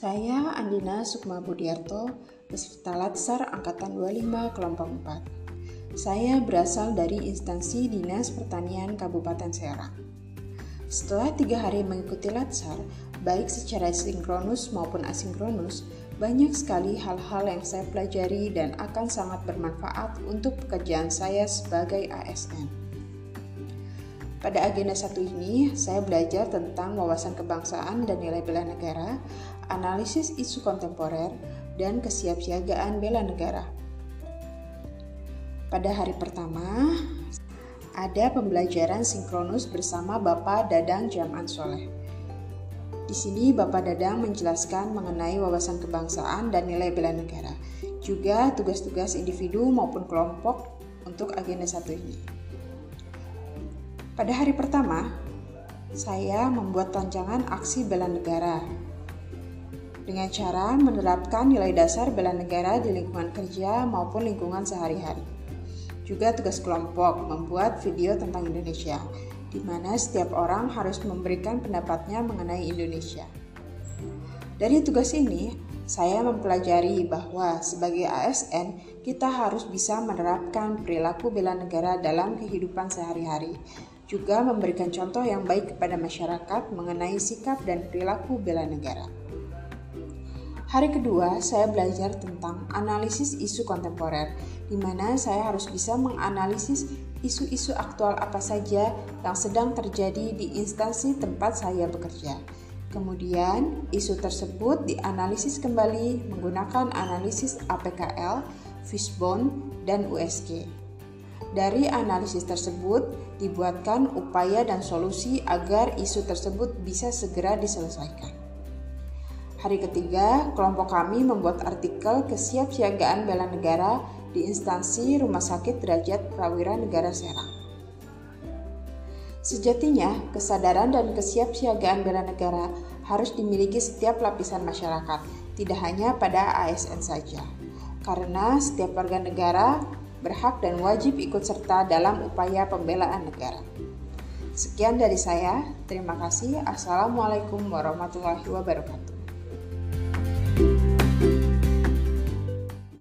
Saya Andina Sukma Budiarto, peserta Latsar Angkatan 25 Kelompok 4. Saya berasal dari instansi Dinas Pertanian Kabupaten Serang. Setelah tiga hari mengikuti Latsar, baik secara sinkronus maupun asinkronus, banyak sekali hal-hal yang saya pelajari dan akan sangat bermanfaat untuk pekerjaan saya sebagai ASN. Pada agenda satu ini, saya belajar tentang wawasan kebangsaan dan nilai bela negara, analisis isu kontemporer, dan kesiapsiagaan bela negara. Pada hari pertama, ada pembelajaran sinkronus bersama Bapak Dadang Jaman Soleh. Di sini Bapak Dadang menjelaskan mengenai wawasan kebangsaan dan nilai bela negara, juga tugas-tugas individu maupun kelompok untuk agenda satu ini. Pada hari pertama, saya membuat rancangan aksi bela negara dengan cara menerapkan nilai dasar bela negara di lingkungan kerja maupun lingkungan sehari-hari. Juga tugas kelompok membuat video tentang Indonesia, di mana setiap orang harus memberikan pendapatnya mengenai Indonesia. Dari tugas ini, saya mempelajari bahwa sebagai ASN kita harus bisa menerapkan perilaku bela negara dalam kehidupan sehari-hari juga memberikan contoh yang baik kepada masyarakat mengenai sikap dan perilaku bela negara. Hari kedua, saya belajar tentang analisis isu kontemporer, di mana saya harus bisa menganalisis isu-isu aktual apa saja yang sedang terjadi di instansi tempat saya bekerja. Kemudian, isu tersebut dianalisis kembali menggunakan analisis APKL, Fishbone, dan USG. Dari analisis tersebut, dibuatkan upaya dan solusi agar isu tersebut bisa segera diselesaikan. Hari ketiga, kelompok kami membuat artikel kesiapsiagaan bela negara di instansi Rumah Sakit Derajat Prawira Negara Serang. Sejatinya, kesadaran dan kesiapsiagaan bela negara harus dimiliki setiap lapisan masyarakat, tidak hanya pada ASN saja. Karena setiap warga negara berhak dan wajib ikut serta dalam upaya pembelaan negara. Sekian dari saya, terima kasih. Assalamualaikum warahmatullahi wabarakatuh.